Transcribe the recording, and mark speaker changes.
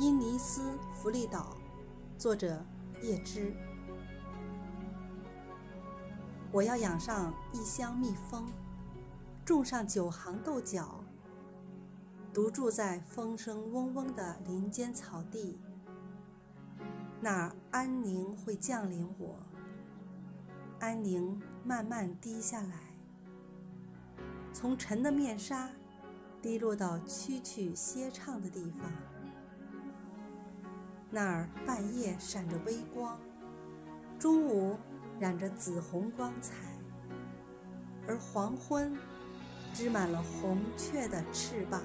Speaker 1: 因尼斯弗利岛，作者叶芝。我要养上一箱蜜蜂，种上九行豆角，独住在风声嗡嗡的林间草地，那安宁会降临我，安宁慢慢滴下来，从沉的面纱滴落到蛐蛐歇唱的地方。那儿半夜闪着微光，中午染着紫红光彩，而黄昏织满了红雀的翅膀。